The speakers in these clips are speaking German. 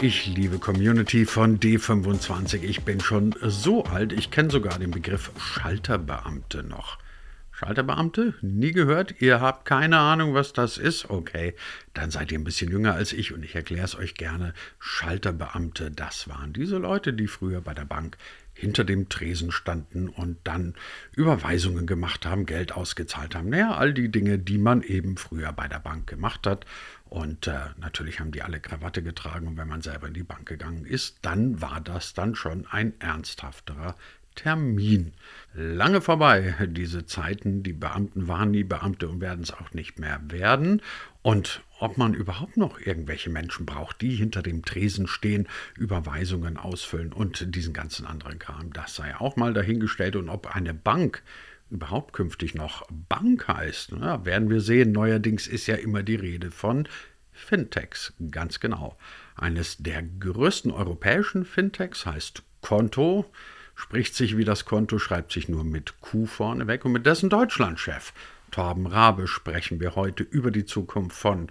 Ich liebe Community von D25. Ich bin schon so alt, ich kenne sogar den Begriff Schalterbeamte noch. Schalterbeamte? Nie gehört? Ihr habt keine Ahnung, was das ist? Okay, dann seid ihr ein bisschen jünger als ich und ich erkläre es euch gerne. Schalterbeamte, das waren diese Leute, die früher bei der Bank hinter dem Tresen standen und dann Überweisungen gemacht haben, Geld ausgezahlt haben. Naja, all die Dinge, die man eben früher bei der Bank gemacht hat. Und äh, natürlich haben die alle Krawatte getragen und wenn man selber in die Bank gegangen ist, dann war das dann schon ein ernsthafterer Termin. Lange vorbei, diese Zeiten. Die Beamten waren nie Beamte und werden es auch nicht mehr werden. Und ob man überhaupt noch irgendwelche Menschen braucht, die hinter dem Tresen stehen, Überweisungen ausfüllen und diesen ganzen anderen Kram, das sei auch mal dahingestellt. Und ob eine Bank überhaupt künftig noch Bank heißt, na, werden wir sehen. Neuerdings ist ja immer die Rede von Fintechs, ganz genau. Eines der größten europäischen Fintechs heißt Konto spricht sich wie das Konto, schreibt sich nur mit Q vorne weg. Und mit dessen Deutschlandchef Torben Rabe sprechen wir heute über die Zukunft von,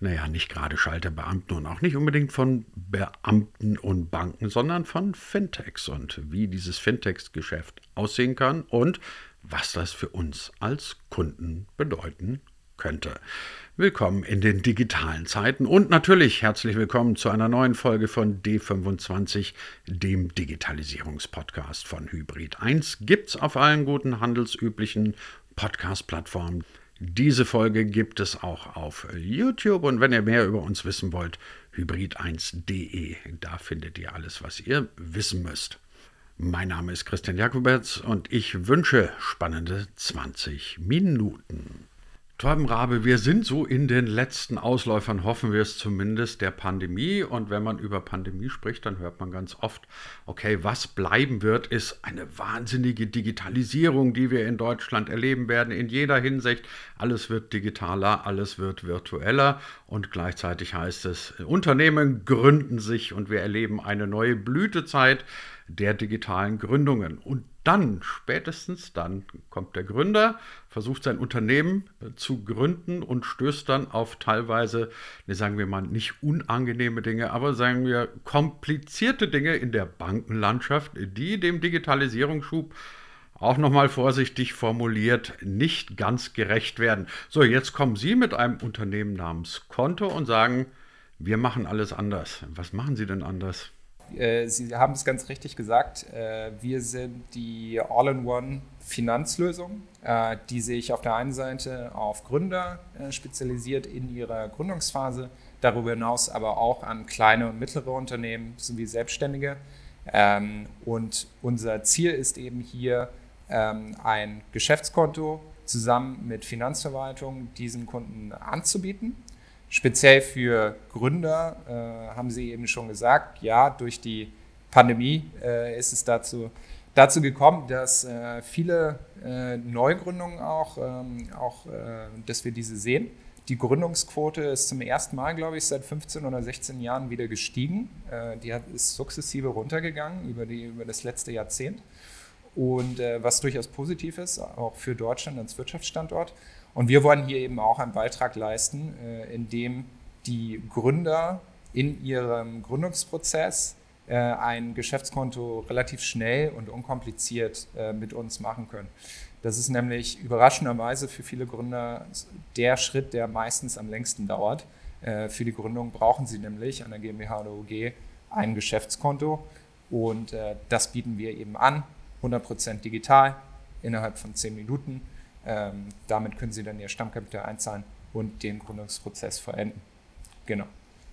naja, nicht gerade Schalterbeamten und auch nicht unbedingt von Beamten und Banken, sondern von Fintechs und wie dieses Fintechs-Geschäft aussehen kann und was das für uns als Kunden bedeuten könnte. Willkommen in den digitalen Zeiten und natürlich herzlich willkommen zu einer neuen Folge von D25, dem Digitalisierungspodcast von Hybrid 1. Gibt's auf allen guten handelsüblichen Podcast-Plattformen. Diese Folge gibt es auch auf YouTube und wenn ihr mehr über uns wissen wollt, hybrid1.de. Da findet ihr alles, was ihr wissen müsst. Mein Name ist Christian Jakobetz und ich wünsche spannende 20 Minuten. Torben Rabe, wir sind so in den letzten Ausläufern, hoffen wir es zumindest, der Pandemie. Und wenn man über Pandemie spricht, dann hört man ganz oft, okay, was bleiben wird, ist eine wahnsinnige Digitalisierung, die wir in Deutschland erleben werden, in jeder Hinsicht. Alles wird digitaler, alles wird virtueller. Und gleichzeitig heißt es, Unternehmen gründen sich und wir erleben eine neue Blütezeit der digitalen Gründungen. Und dann, spätestens dann, kommt der Gründer, versucht sein Unternehmen äh, zu gründen und stößt dann auf teilweise, ne, sagen wir mal, nicht unangenehme Dinge, aber sagen wir komplizierte Dinge in der Bankenlandschaft, die dem Digitalisierungsschub auch nochmal vorsichtig formuliert, nicht ganz gerecht werden. So, jetzt kommen Sie mit einem Unternehmen namens Konto und sagen, wir machen alles anders. Was machen Sie denn anders? Äh, Sie haben es ganz richtig gesagt. Äh, wir sind die All-in-One-Finanzlösung, äh, die sich auf der einen Seite auf Gründer spezialisiert in ihrer Gründungsphase, darüber hinaus aber auch an kleine und mittlere Unternehmen sowie Selbstständige. Ähm, und unser Ziel ist eben hier ähm, ein Geschäftskonto zusammen mit Finanzverwaltung diesen Kunden anzubieten. Speziell für Gründer äh, haben Sie eben schon gesagt, ja, durch die Pandemie äh, ist es dazu, dazu gekommen, dass äh, viele äh, Neugründungen auch, ähm, auch äh, dass wir diese sehen. Die Gründungsquote ist zum ersten Mal, glaube ich, seit 15 oder 16 Jahren wieder gestiegen. Äh, die hat, ist sukzessive runtergegangen über, die, über das letzte Jahrzehnt. Und was durchaus positiv ist, auch für Deutschland als Wirtschaftsstandort. Und wir wollen hier eben auch einen Beitrag leisten, äh, indem die Gründer in ihrem Gründungsprozess äh, ein Geschäftskonto relativ schnell und unkompliziert äh, mit uns machen können. Das ist nämlich überraschenderweise für viele Gründer der Schritt, der meistens am längsten dauert. Für die Gründung brauchen sie nämlich an der GmbH oder UG ein Geschäftskonto und das bieten wir eben an, 100% digital, innerhalb von 10 Minuten ähm, damit können Sie dann Ihr Stammkapital einzahlen und den Gründungsprozess vollenden. Genau.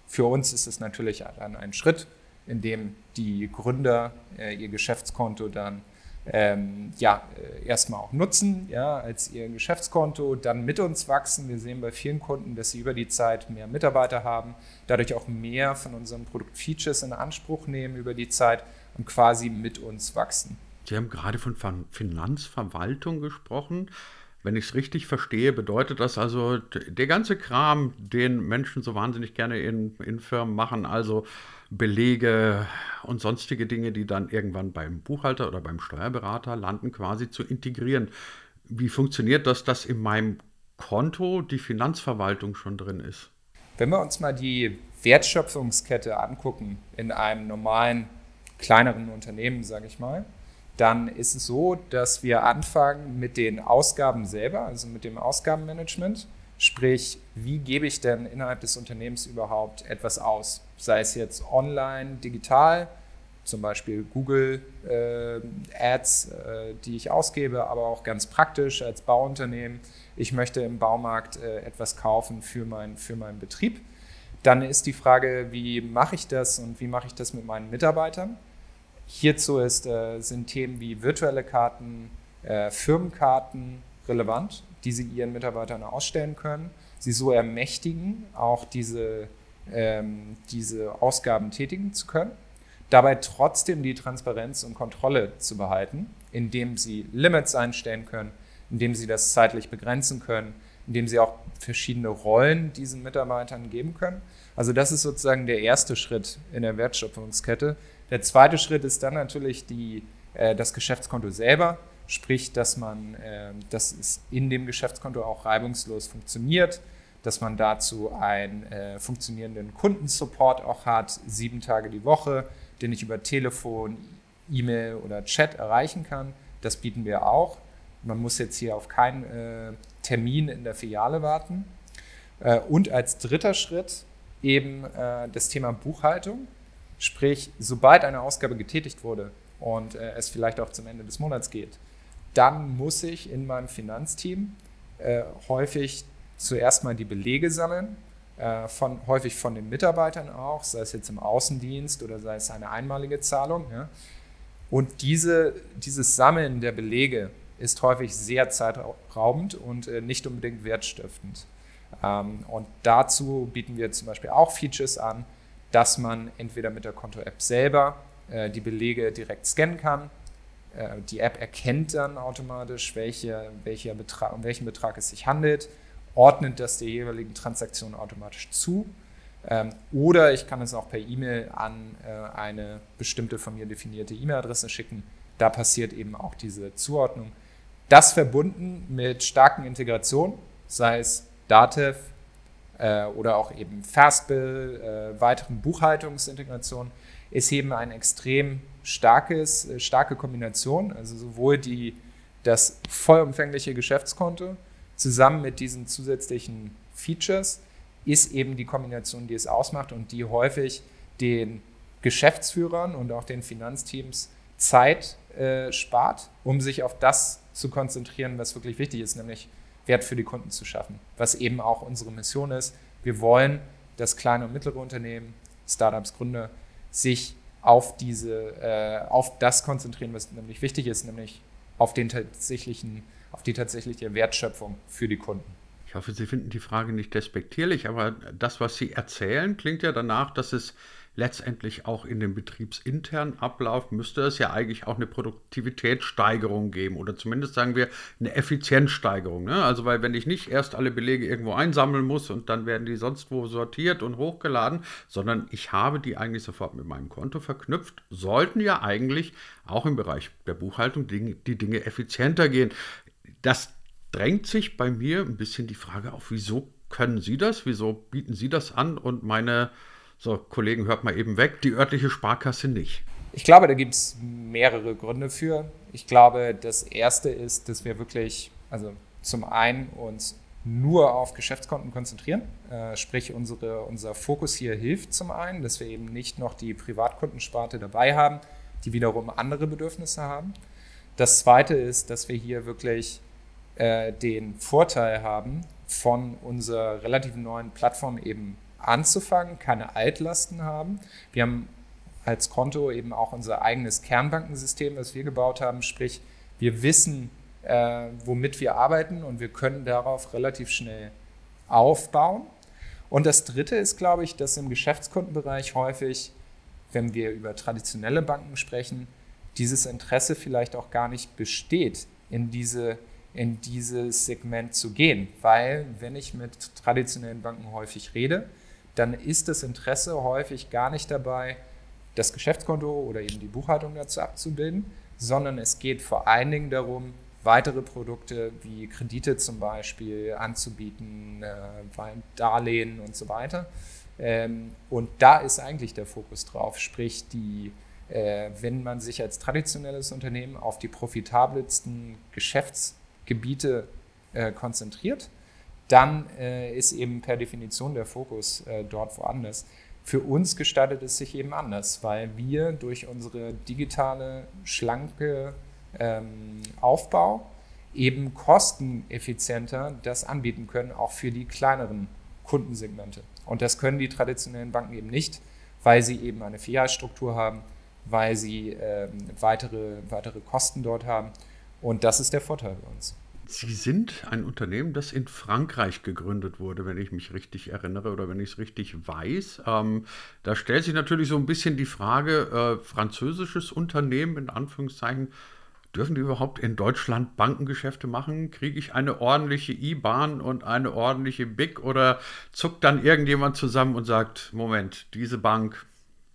Für uns ist es natürlich dann ein Schritt, in dem die Gründer äh, ihr Geschäftskonto dann ähm, ja, äh, erstmal auch nutzen, ja, als ihr Geschäftskonto, dann mit uns wachsen. Wir sehen bei vielen Kunden, dass sie über die Zeit mehr Mitarbeiter haben, dadurch auch mehr von unseren Produktfeatures in Anspruch nehmen über die Zeit und quasi mit uns wachsen. Sie haben gerade von Finanzverwaltung gesprochen. Wenn ich es richtig verstehe, bedeutet das also, der ganze Kram, den Menschen so wahnsinnig gerne in, in Firmen machen, also Belege und sonstige Dinge, die dann irgendwann beim Buchhalter oder beim Steuerberater landen, quasi zu integrieren. Wie funktioniert das, dass in meinem Konto die Finanzverwaltung schon drin ist? Wenn wir uns mal die Wertschöpfungskette angucken in einem normalen, kleineren Unternehmen, sage ich mal, dann ist es so, dass wir anfangen mit den Ausgaben selber, also mit dem Ausgabenmanagement. Sprich, wie gebe ich denn innerhalb des Unternehmens überhaupt etwas aus? Sei es jetzt online, digital, zum Beispiel Google äh, Ads, äh, die ich ausgebe, aber auch ganz praktisch als Bauunternehmen. Ich möchte im Baumarkt äh, etwas kaufen für, mein, für meinen Betrieb. Dann ist die Frage, wie mache ich das und wie mache ich das mit meinen Mitarbeitern? Hierzu ist, äh, sind Themen wie virtuelle Karten, äh, Firmenkarten relevant, die Sie Ihren Mitarbeitern ausstellen können, sie so ermächtigen, auch diese, ähm, diese Ausgaben tätigen zu können. Dabei trotzdem die Transparenz und Kontrolle zu behalten, indem Sie Limits einstellen können, indem Sie das zeitlich begrenzen können, indem Sie auch verschiedene Rollen diesen Mitarbeitern geben können. Also das ist sozusagen der erste Schritt in der Wertschöpfungskette, der zweite Schritt ist dann natürlich die, äh, das Geschäftskonto selber, sprich, dass man, äh, dass es in dem Geschäftskonto auch reibungslos funktioniert, dass man dazu einen äh, funktionierenden Kundensupport auch hat, sieben Tage die Woche, den ich über Telefon, E-Mail oder Chat erreichen kann. Das bieten wir auch. Man muss jetzt hier auf keinen äh, Termin in der Filiale warten. Äh, und als dritter Schritt eben äh, das Thema Buchhaltung. Sprich, sobald eine Ausgabe getätigt wurde und äh, es vielleicht auch zum Ende des Monats geht, dann muss ich in meinem Finanzteam äh, häufig zuerst mal die Belege sammeln, äh, von, häufig von den Mitarbeitern auch, sei es jetzt im Außendienst oder sei es eine einmalige Zahlung. Ja. Und diese, dieses Sammeln der Belege ist häufig sehr zeitraubend und äh, nicht unbedingt wertstiftend. Ähm, und dazu bieten wir zum Beispiel auch Features an, dass man entweder mit der Konto-App selber äh, die Belege direkt scannen kann. Äh, die App erkennt dann automatisch, welche, welcher Betrag, um welchen Betrag es sich handelt, ordnet das der jeweiligen Transaktion automatisch zu. Ähm, oder ich kann es auch per E-Mail an äh, eine bestimmte von mir definierte E-Mail-Adresse schicken. Da passiert eben auch diese Zuordnung. Das verbunden mit starken Integrationen, sei es Datev, äh, oder auch eben Fastbill, äh, weiteren Buchhaltungsintegrationen, ist eben eine extrem starkes, äh, starke Kombination. Also sowohl die, das vollumfängliche Geschäftskonto zusammen mit diesen zusätzlichen Features ist eben die Kombination, die es ausmacht und die häufig den Geschäftsführern und auch den Finanzteams Zeit äh, spart, um sich auf das zu konzentrieren, was wirklich wichtig ist, nämlich Wert für die Kunden zu schaffen, was eben auch unsere Mission ist. Wir wollen, dass kleine und mittlere Unternehmen, Startups, Gründer sich auf, diese, äh, auf das konzentrieren, was nämlich wichtig ist, nämlich auf, den tatsächlichen, auf die tatsächliche Wertschöpfung für die Kunden. Ich hoffe, Sie finden die Frage nicht despektierlich, aber das, was Sie erzählen, klingt ja danach, dass es letztendlich auch in dem betriebsinternen Ablauf müsste es ja eigentlich auch eine Produktivitätssteigerung geben oder zumindest sagen wir eine Effizienzsteigerung. Ne? Also weil wenn ich nicht erst alle Belege irgendwo einsammeln muss und dann werden die sonst wo sortiert und hochgeladen, sondern ich habe die eigentlich sofort mit meinem Konto verknüpft, sollten ja eigentlich auch im Bereich der Buchhaltung die, die Dinge effizienter gehen. Das drängt sich bei mir ein bisschen die Frage auf, wieso können Sie das? Wieso bieten Sie das an und meine so, Kollegen, hört mal eben weg, die örtliche Sparkasse nicht. Ich glaube, da gibt es mehrere Gründe für. Ich glaube, das erste ist, dass wir wirklich, also zum einen uns nur auf Geschäftskonten konzentrieren. Äh, sprich, unsere, unser Fokus hier hilft zum einen, dass wir eben nicht noch die Privatkundensparte dabei haben, die wiederum andere Bedürfnisse haben. Das zweite ist, dass wir hier wirklich äh, den Vorteil haben, von unserer relativ neuen Plattform eben anzufangen, keine Altlasten haben. Wir haben als Konto eben auch unser eigenes Kernbankensystem, das wir gebaut haben, sprich, wir wissen, äh, womit wir arbeiten und wir können darauf relativ schnell aufbauen. Und das Dritte ist, glaube ich, dass im Geschäftskundenbereich häufig, wenn wir über traditionelle Banken sprechen, dieses Interesse vielleicht auch gar nicht besteht, in, diese, in dieses Segment zu gehen. Weil wenn ich mit traditionellen Banken häufig rede, dann ist das Interesse häufig gar nicht dabei, das Geschäftskonto oder eben die Buchhaltung dazu abzubilden, sondern es geht vor allen Dingen darum, weitere Produkte wie Kredite zum Beispiel anzubieten, äh, Darlehen und so weiter. Ähm, und da ist eigentlich der Fokus drauf, sprich die äh, wenn man sich als traditionelles Unternehmen auf die profitabelsten Geschäftsgebiete äh, konzentriert, dann äh, ist eben per Definition der Fokus äh, dort woanders. Für uns gestaltet es sich eben anders, weil wir durch unsere digitale, schlanke ähm, Aufbau eben kosteneffizienter das anbieten können, auch für die kleineren Kundensegmente. Und das können die traditionellen Banken eben nicht, weil sie eben eine Filialstruktur haben, weil sie ähm, weitere, weitere Kosten dort haben. Und das ist der Vorteil bei uns. Sie sind ein Unternehmen, das in Frankreich gegründet wurde, wenn ich mich richtig erinnere oder wenn ich es richtig weiß. Ähm, da stellt sich natürlich so ein bisschen die Frage, äh, französisches Unternehmen in Anführungszeichen, dürfen die überhaupt in Deutschland Bankengeschäfte machen? Kriege ich eine ordentliche IBAN und eine ordentliche BIC oder zuckt dann irgendjemand zusammen und sagt, Moment, diese Bank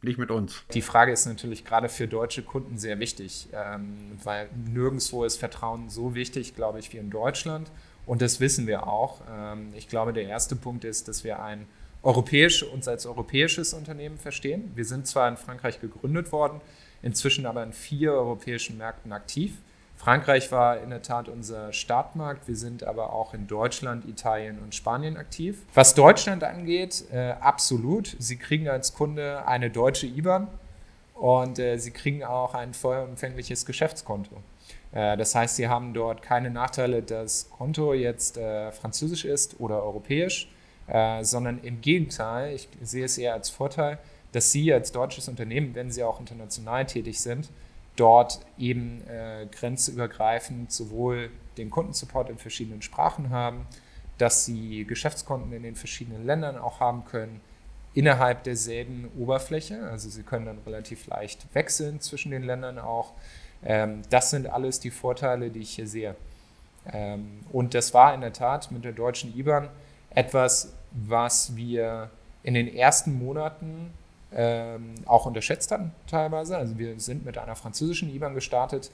nicht mit uns. Die Frage ist natürlich gerade für deutsche Kunden sehr wichtig, ähm, weil nirgendwo ist Vertrauen so wichtig, glaube ich, wie in Deutschland. Und das wissen wir auch. Ähm, ich glaube, der erste Punkt ist, dass wir ein europäisch, uns als europäisches Unternehmen verstehen. Wir sind zwar in Frankreich gegründet worden, inzwischen aber in vier europäischen Märkten aktiv. Frankreich war in der Tat unser Startmarkt. Wir sind aber auch in Deutschland, Italien und Spanien aktiv. Was Deutschland angeht, äh, absolut. Sie kriegen als Kunde eine deutsche IBAN und äh, Sie kriegen auch ein vollumfängliches Geschäftskonto. Äh, das heißt, Sie haben dort keine Nachteile, dass Konto jetzt äh, französisch ist oder europäisch, äh, sondern im Gegenteil, ich sehe es eher als Vorteil, dass Sie als deutsches Unternehmen, wenn Sie auch international tätig sind, dort eben äh, grenzübergreifend sowohl den Kundensupport in verschiedenen Sprachen haben, dass sie Geschäftskonten in den verschiedenen Ländern auch haben können, innerhalb derselben Oberfläche. Also sie können dann relativ leicht wechseln zwischen den Ländern auch. Ähm, das sind alles die Vorteile, die ich hier sehe. Ähm, und das war in der Tat mit der deutschen IBAN etwas, was wir in den ersten Monaten ähm, auch unterschätzt hatten teilweise. Also wir sind mit einer französischen IBAN gestartet.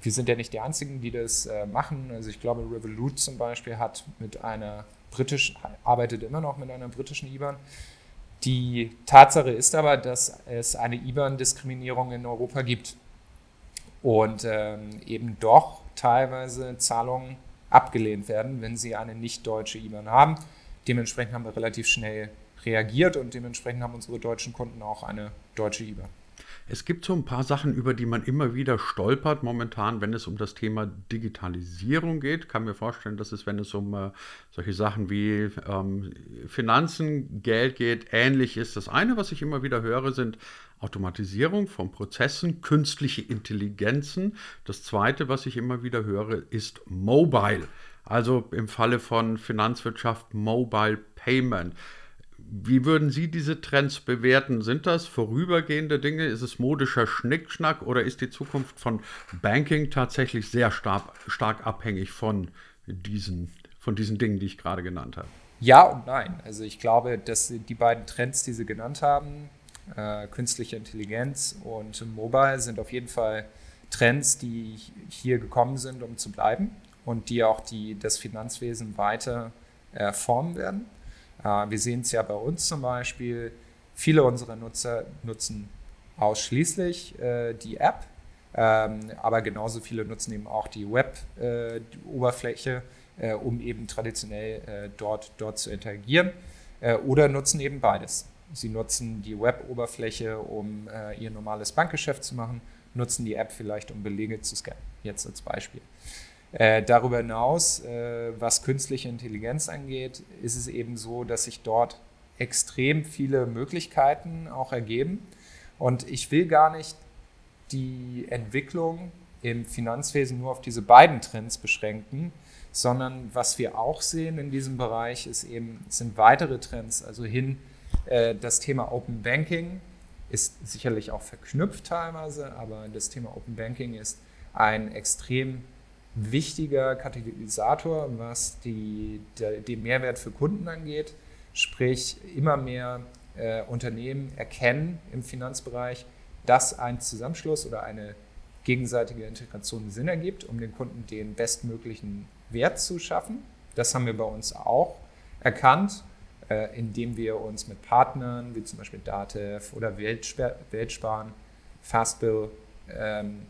Wir sind ja nicht die Einzigen, die das äh, machen. Also ich glaube, Revolut zum Beispiel hat mit einer britischen, arbeitet immer noch mit einer britischen IBAN. Die Tatsache ist aber, dass es eine IBAN-Diskriminierung in Europa gibt und ähm, eben doch teilweise Zahlungen abgelehnt werden, wenn sie eine nicht deutsche IBAN haben. Dementsprechend haben wir relativ schnell reagiert und dementsprechend haben unsere deutschen Kunden auch eine deutsche IBAN. Es gibt so ein paar Sachen, über die man immer wieder stolpert momentan, wenn es um das Thema Digitalisierung geht. Ich kann mir vorstellen, dass es, wenn es um äh, solche Sachen wie ähm, Finanzen, Geld geht, ähnlich ist. Das eine, was ich immer wieder höre, sind Automatisierung von Prozessen, künstliche Intelligenzen. Das zweite, was ich immer wieder höre, ist Mobile. Also im Falle von Finanzwirtschaft Mobile Payment. Wie würden Sie diese Trends bewerten? Sind das vorübergehende Dinge? Ist es modischer Schnickschnack oder ist die Zukunft von Banking tatsächlich sehr stark, stark abhängig von diesen, von diesen Dingen, die ich gerade genannt habe? Ja und nein. Also ich glaube, dass die beiden Trends, die Sie genannt haben, äh, künstliche Intelligenz und Mobile, sind auf jeden Fall Trends, die hier gekommen sind, um zu bleiben und die auch die, das Finanzwesen weiter äh, formen werden. Äh, wir sehen es ja bei uns zum Beispiel, viele unserer Nutzer nutzen ausschließlich äh, die App, ähm, aber genauso viele nutzen eben auch die Web-Oberfläche, äh, um eben traditionell dort, dort zu interagieren oder nutzen eben beides. Sie nutzen die Web-Oberfläche, um ihr normales Bankgeschäft zu machen, nutzen die App vielleicht, um Belege zu scannen, jetzt als Beispiel. Äh, darüber hinaus, äh, was künstliche Intelligenz angeht, ist es eben so, dass sich dort extrem viele Möglichkeiten auch ergeben. Und ich will gar nicht die Entwicklung im Finanzwesen nur auf diese beiden Trends beschränken, sondern was wir auch sehen in diesem Bereich ist eben, sind weitere Trends, also hin äh, das Thema Open Banking ist sicherlich auch verknüpft teilweise, aber das Thema Open Banking ist ein extrem wichtiger Katalysator, was die, der, den Mehrwert für Kunden angeht. Sprich, immer mehr äh, Unternehmen erkennen im Finanzbereich, dass ein Zusammenschluss oder eine gegenseitige Integration Sinn ergibt, um den Kunden den bestmöglichen Wert zu schaffen. Das haben wir bei uns auch erkannt, äh, indem wir uns mit Partnern wie zum Beispiel Datev oder Weltsparen, Fastbill ähm,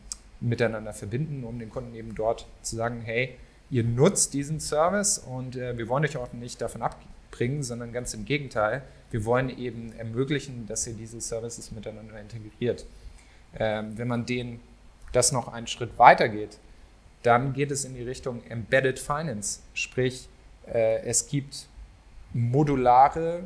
miteinander verbinden, um den Kunden eben dort zu sagen, hey, ihr nutzt diesen Service und äh, wir wollen euch auch nicht davon abbringen, sondern ganz im Gegenteil, wir wollen eben ermöglichen, dass ihr diese Services miteinander integriert. Ähm, wenn man den, das noch einen Schritt weiter geht, dann geht es in die Richtung Embedded Finance, sprich äh, es gibt modulare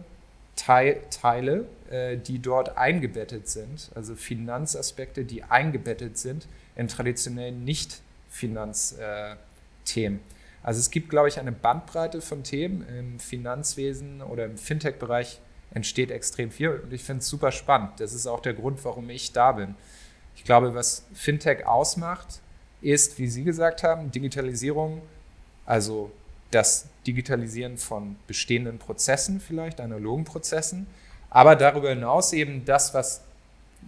Teil, Teile, äh, die dort eingebettet sind, also Finanzaspekte, die eingebettet sind in traditionellen Nicht-Finanzthemen. Äh, also es gibt, glaube ich, eine Bandbreite von Themen im Finanzwesen oder im Fintech-Bereich entsteht extrem viel und ich finde es super spannend. Das ist auch der Grund, warum ich da bin. Ich glaube, was Fintech ausmacht, ist, wie Sie gesagt haben, Digitalisierung, also das Digitalisieren von bestehenden Prozessen, vielleicht analogen Prozessen, aber darüber hinaus eben das, was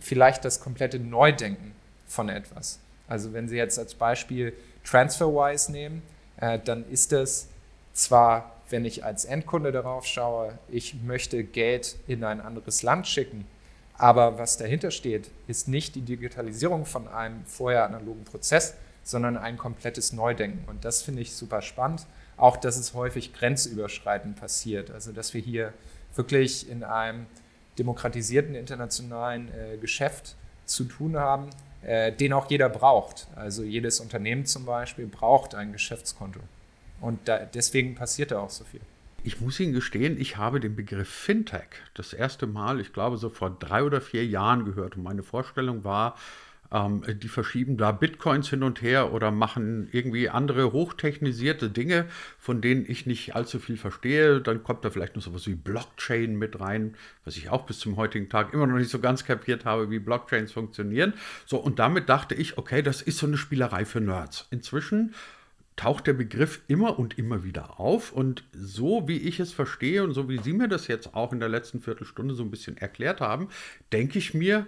vielleicht das komplette Neudenken von etwas. Also wenn Sie jetzt als Beispiel TransferWise nehmen, äh, dann ist es zwar, wenn ich als Endkunde darauf schaue, ich möchte Geld in ein anderes Land schicken, aber was dahinter steht, ist nicht die Digitalisierung von einem vorher analogen Prozess, sondern ein komplettes Neudenken. Und das finde ich super spannend. Auch, dass es häufig grenzüberschreitend passiert. Also, dass wir hier wirklich in einem demokratisierten internationalen äh, Geschäft zu tun haben, äh, den auch jeder braucht. Also jedes Unternehmen zum Beispiel braucht ein Geschäftskonto. Und da, deswegen passiert da auch so viel. Ich muss Ihnen gestehen, ich habe den Begriff Fintech das erste Mal, ich glaube so vor drei oder vier Jahren gehört. Und meine Vorstellung war, ähm, die verschieben da Bitcoins hin und her oder machen irgendwie andere hochtechnisierte Dinge, von denen ich nicht allzu viel verstehe. Dann kommt da vielleicht noch sowas wie Blockchain mit rein, was ich auch bis zum heutigen Tag immer noch nicht so ganz kapiert habe, wie Blockchains funktionieren. So, und damit dachte ich, okay, das ist so eine Spielerei für Nerds. Inzwischen taucht der Begriff immer und immer wieder auf. Und so wie ich es verstehe und so wie Sie mir das jetzt auch in der letzten Viertelstunde so ein bisschen erklärt haben, denke ich mir,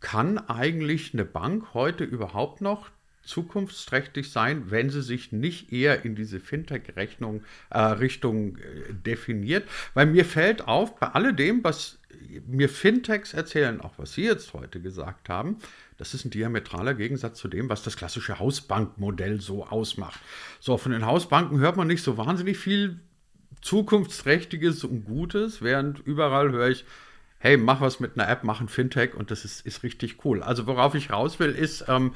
kann eigentlich eine Bank heute überhaupt noch zukunftsträchtig sein, wenn sie sich nicht eher in diese Fintech-Richtung äh, Richtung, äh, definiert? Weil mir fällt auf, bei alledem, was mir Fintechs erzählen, auch was Sie jetzt heute gesagt haben, das ist ein diametraler Gegensatz zu dem, was das klassische Hausbankmodell so ausmacht. So, von den Hausbanken hört man nicht so wahnsinnig viel Zukunftsträchtiges und Gutes, während überall höre ich, hey, mach was mit einer App, mach ein Fintech und das ist, ist richtig cool. Also worauf ich raus will, ist, ähm,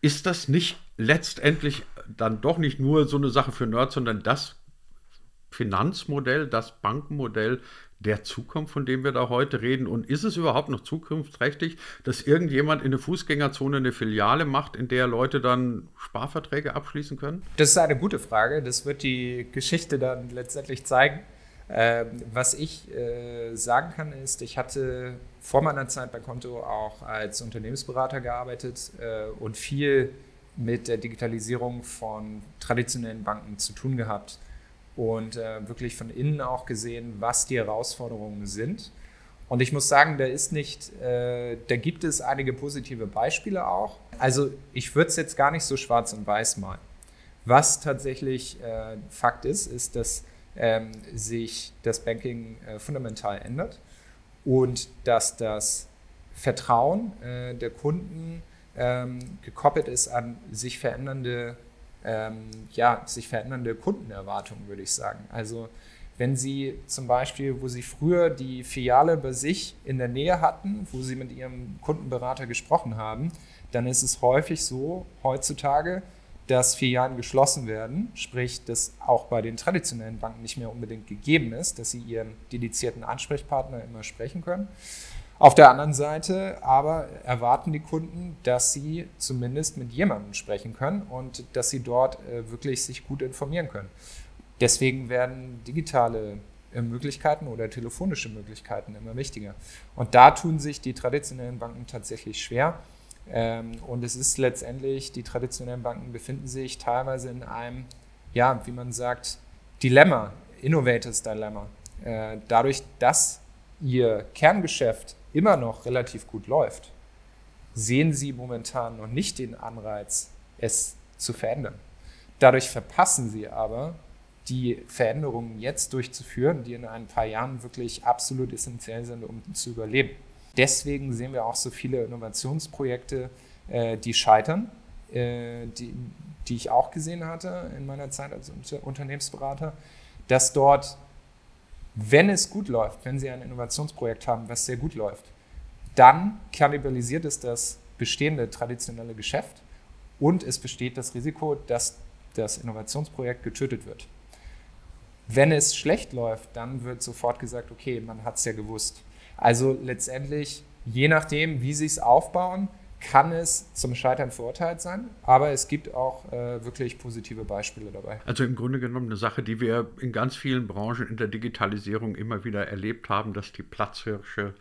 ist das nicht letztendlich dann doch nicht nur so eine Sache für Nerds, sondern das Finanzmodell, das Bankenmodell der Zukunft, von dem wir da heute reden? Und ist es überhaupt noch zukunftsträchtig, dass irgendjemand in der Fußgängerzone eine Filiale macht, in der Leute dann Sparverträge abschließen können? Das ist eine gute Frage. Das wird die Geschichte dann letztendlich zeigen. Ähm, was ich äh, sagen kann, ist, ich hatte vor meiner Zeit bei Konto auch als Unternehmensberater gearbeitet äh, und viel mit der Digitalisierung von traditionellen Banken zu tun gehabt und äh, wirklich von innen auch gesehen, was die Herausforderungen sind. Und ich muss sagen, da ist nicht, äh, da gibt es einige positive Beispiele auch. Also ich würde es jetzt gar nicht so schwarz und weiß malen. Was tatsächlich äh, Fakt ist, ist, dass ähm, sich das Banking äh, fundamental ändert und dass das Vertrauen äh, der Kunden ähm, gekoppelt ist an sich verändernde, ähm, ja, sich verändernde Kundenerwartungen, würde ich sagen. Also wenn Sie zum Beispiel, wo Sie früher die Filiale bei sich in der Nähe hatten, wo Sie mit Ihrem Kundenberater gesprochen haben, dann ist es häufig so heutzutage, dass Filialen geschlossen werden, sprich, dass auch bei den traditionellen Banken nicht mehr unbedingt gegeben ist, dass sie ihren dedizierten Ansprechpartner immer sprechen können. Auf der anderen Seite aber erwarten die Kunden, dass sie zumindest mit jemandem sprechen können und dass sie dort äh, wirklich sich gut informieren können. Deswegen werden digitale äh, Möglichkeiten oder telefonische Möglichkeiten immer wichtiger. Und da tun sich die traditionellen Banken tatsächlich schwer. Ähm, und es ist letztendlich, die traditionellen Banken befinden sich teilweise in einem, ja, wie man sagt, Dilemma, Innovators Dilemma. Äh, dadurch, dass ihr Kerngeschäft immer noch relativ gut läuft, sehen sie momentan noch nicht den Anreiz, es zu verändern. Dadurch verpassen sie aber die Veränderungen jetzt durchzuführen, die in ein paar Jahren wirklich absolut essentiell sind, um zu überleben. Deswegen sehen wir auch so viele Innovationsprojekte, äh, die scheitern, äh, die, die ich auch gesehen hatte in meiner Zeit als Unternehmensberater, dass dort, wenn es gut läuft, wenn Sie ein Innovationsprojekt haben, was sehr gut läuft, dann kannibalisiert es das bestehende traditionelle Geschäft und es besteht das Risiko, dass das Innovationsprojekt getötet wird. Wenn es schlecht läuft, dann wird sofort gesagt, okay, man hat es ja gewusst. Also letztendlich, je nachdem, wie sie es aufbauen, kann es zum Scheitern verurteilt sein, aber es gibt auch äh, wirklich positive Beispiele dabei. Also im Grunde genommen eine Sache, die wir in ganz vielen Branchen in der Digitalisierung immer wieder erlebt haben, dass die Platzhirsche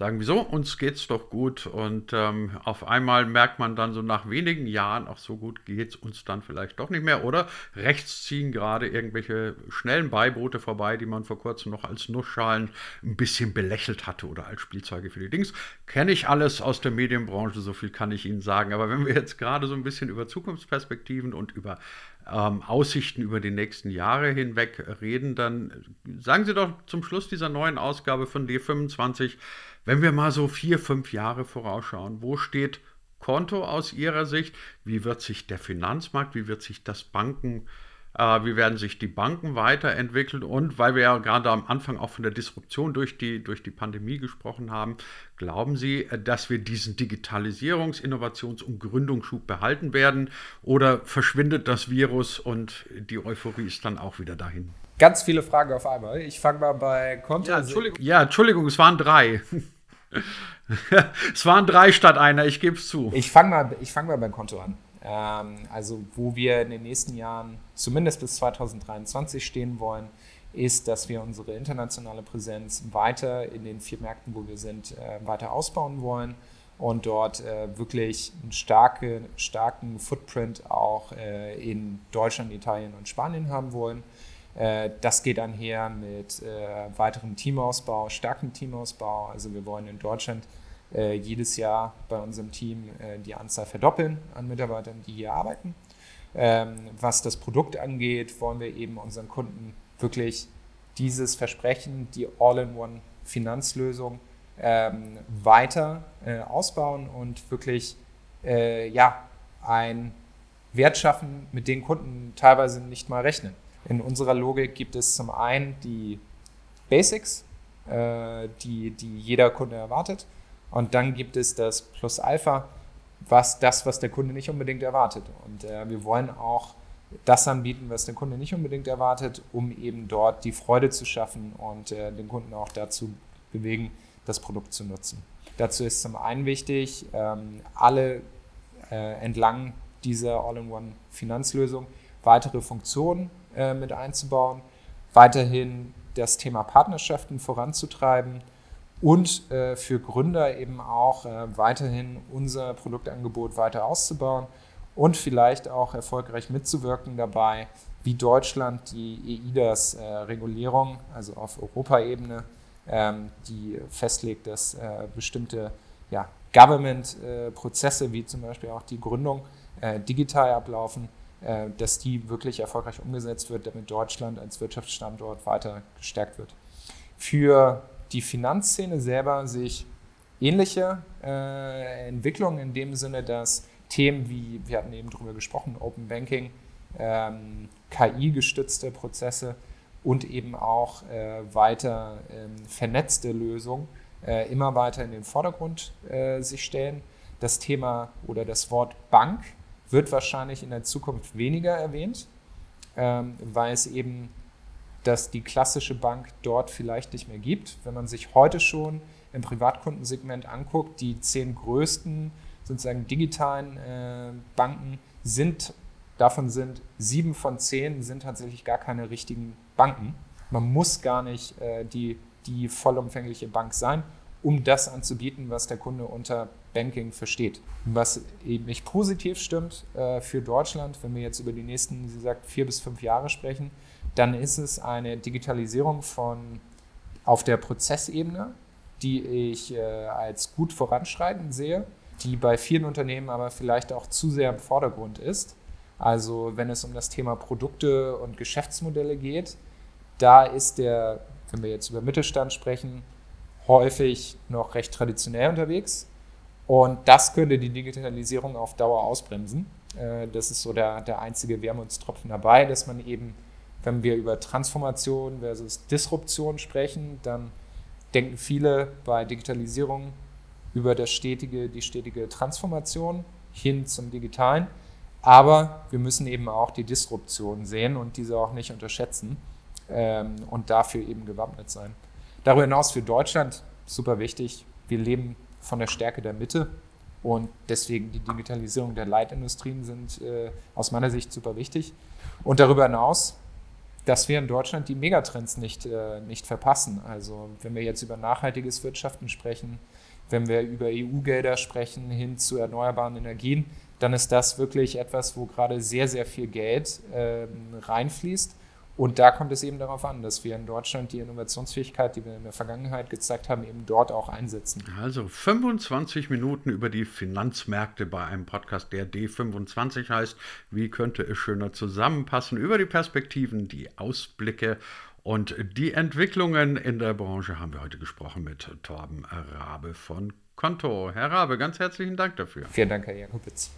sagen, wieso, uns geht's doch gut. Und ähm, auf einmal merkt man dann so nach wenigen Jahren, ach so gut geht es uns dann vielleicht doch nicht mehr. Oder rechts ziehen gerade irgendwelche schnellen Beiboote vorbei, die man vor kurzem noch als Nussschalen ein bisschen belächelt hatte oder als Spielzeuge für die Dings. Kenne ich alles aus der Medienbranche, so viel kann ich Ihnen sagen. Aber wenn wir jetzt gerade so ein bisschen über Zukunftsperspektiven und über ähm, Aussichten über die nächsten Jahre hinweg reden, dann sagen Sie doch zum Schluss dieser neuen Ausgabe von D25, wenn wir mal so vier, fünf Jahre vorausschauen, wo steht Konto aus Ihrer Sicht? Wie wird sich der Finanzmarkt, wie wird sich das Banken, wie werden sich die Banken weiterentwickeln? Und weil wir ja gerade am Anfang auch von der Disruption durch die, durch die Pandemie gesprochen haben, glauben Sie, äh, dass wir diesen Digitalisierungs-, Innovations- und Gründungsschub behalten werden? Oder verschwindet das Virus und die Euphorie ist dann auch wieder dahin? Ganz viele Fragen auf einmal. Ich fange mal bei Konto. Ja, Entschuldigung, ja, Entschuldigung es waren drei. es waren drei statt einer, ich gebe es zu. Ich fange mal, fang mal beim Konto an. Ähm, also, wo wir in den nächsten Jahren, zumindest bis 2023 stehen wollen, ist, dass wir unsere internationale Präsenz weiter in den vier Märkten, wo wir sind, äh, weiter ausbauen wollen und dort äh, wirklich einen starke, starken Footprint auch äh, in Deutschland, Italien und Spanien haben wollen. Das geht einher mit äh, weiterem Teamausbau, starkem Teamausbau. Also wir wollen in Deutschland äh, jedes Jahr bei unserem Team die Anzahl verdoppeln an Mitarbeitern, die hier arbeiten. Ähm, was das Produkt angeht, wollen wir eben unseren Kunden wirklich dieses Versprechen, die All-in-One-Finanzlösung ähm, weiter ausbauen und wirklich ja, ein Wert schaffen, mit den Kunden teilweise nicht mal rechnen. In unserer Logik gibt es zum einen die Basics, äh, die, die jeder Kunde erwartet. Und dann gibt es das Plus Alpha, was das, was der Kunde nicht unbedingt erwartet. Und äh, wir wollen auch das anbieten, was der Kunde nicht unbedingt erwartet, um eben dort die Freude zu schaffen und äh, den Kunden auch dazu bewegen, das Produkt zu nutzen. Dazu ist zum einen wichtig, ähm, alle äh, entlang dieser All-in-One-Finanzlösung weitere Funktionen äh, mit einzubauen, weiterhin das Thema Partnerschaften voranzutreiben und äh, für Gründer eben auch äh, weiterhin unser Produktangebot weiter auszubauen und vielleicht auch erfolgreich mitzuwirken dabei, wie Deutschland die EIDAS-Regulierung, also auf Europaebene, ähm, die festlegt, dass äh, bestimmte ja, Government-Prozesse, wie zum Beispiel auch die Gründung, äh, digital ablaufen äh, dass die wirklich erfolgreich umgesetzt wird, damit Deutschland als Wirtschaftsstandort weiter gestärkt wird. Für die Finanzszene selber sehe ich ähnliche äh, Entwicklungen in dem Sinne, dass Themen wie, wir hatten eben darüber gesprochen, Open Banking, ähm, KI-gestützte Prozesse und eben auch äh, weiter ähm, vernetzte Lösungen äh, immer weiter in den Vordergrund äh, sich stellen. Das Thema oder das Wort Bank wird wahrscheinlich in der Zukunft weniger erwähnt, ähm, weil es eben dass die klassische Bank dort vielleicht nicht mehr gibt. Wenn man sich heute schon im Privatkundensegment anguckt, die zehn größten sozusagen digitalen äh, Banken sind, davon sind sieben von zehn sind tatsächlich gar keine richtigen Banken. Man muss gar nicht äh, die, die vollumfängliche Bank sein, um das anzubieten, was der Kunde unter Banking versteht. Was eben mich positiv stimmt äh, für Deutschland, wenn wir jetzt über die nächsten, sie sagt, vier bis fünf Jahre sprechen, dann ist es eine Digitalisierung von auf der Prozessebene, die ich äh, als gut voranschreitend sehe. die bei vielen Unternehmen aber vielleicht auch zu sehr im Vordergrund ist. Also wenn es um das Thema Produkte und Geschäftsmodelle geht, da ist der, wenn wir jetzt über Mittelstand sprechen, häufig noch recht traditionell unterwegs. Und das könnte die Digitalisierung auf Dauer ausbremsen. Äh, das ist so der, der einzige Wermutstropfen dabei, dass man eben, wenn wir über Transformation versus Disruption sprechen, dann denken viele bei Digitalisierung über das stetige, die stetige Transformation hin zum Digitalen. Aber wir müssen eben auch die Disruption sehen und diese auch nicht unterschätzen ähm, und dafür eben gewappnet sein. Darüber hinaus für Deutschland super wichtig. Wir leben von der Stärke der Mitte und deswegen die Digitalisierung der Leitindustrien sind äh, aus meiner Sicht super wichtig. Und darüber hinaus, dass wir in Deutschland die Megatrends nicht, äh, nicht verpassen. Also wenn wir jetzt über nachhaltiges Wirtschaften sprechen, wenn wir über EU-Gelder sprechen hin zu erneuerbaren Energien, dann ist das wirklich etwas, wo gerade sehr, sehr viel Geld äh, reinfließt. Und da kommt es eben darauf an, dass wir in Deutschland die Innovationsfähigkeit, die wir in der Vergangenheit gezeigt haben, eben dort auch einsetzen. Also 25 Minuten über die Finanzmärkte bei einem Podcast, der D25 heißt. Wie könnte es schöner zusammenpassen? Über die Perspektiven, die Ausblicke und die Entwicklungen in der Branche haben wir heute gesprochen mit Torben Rabe von Konto. Herr Rabe, ganz herzlichen Dank dafür. Vielen Dank, Herr Jakobitz.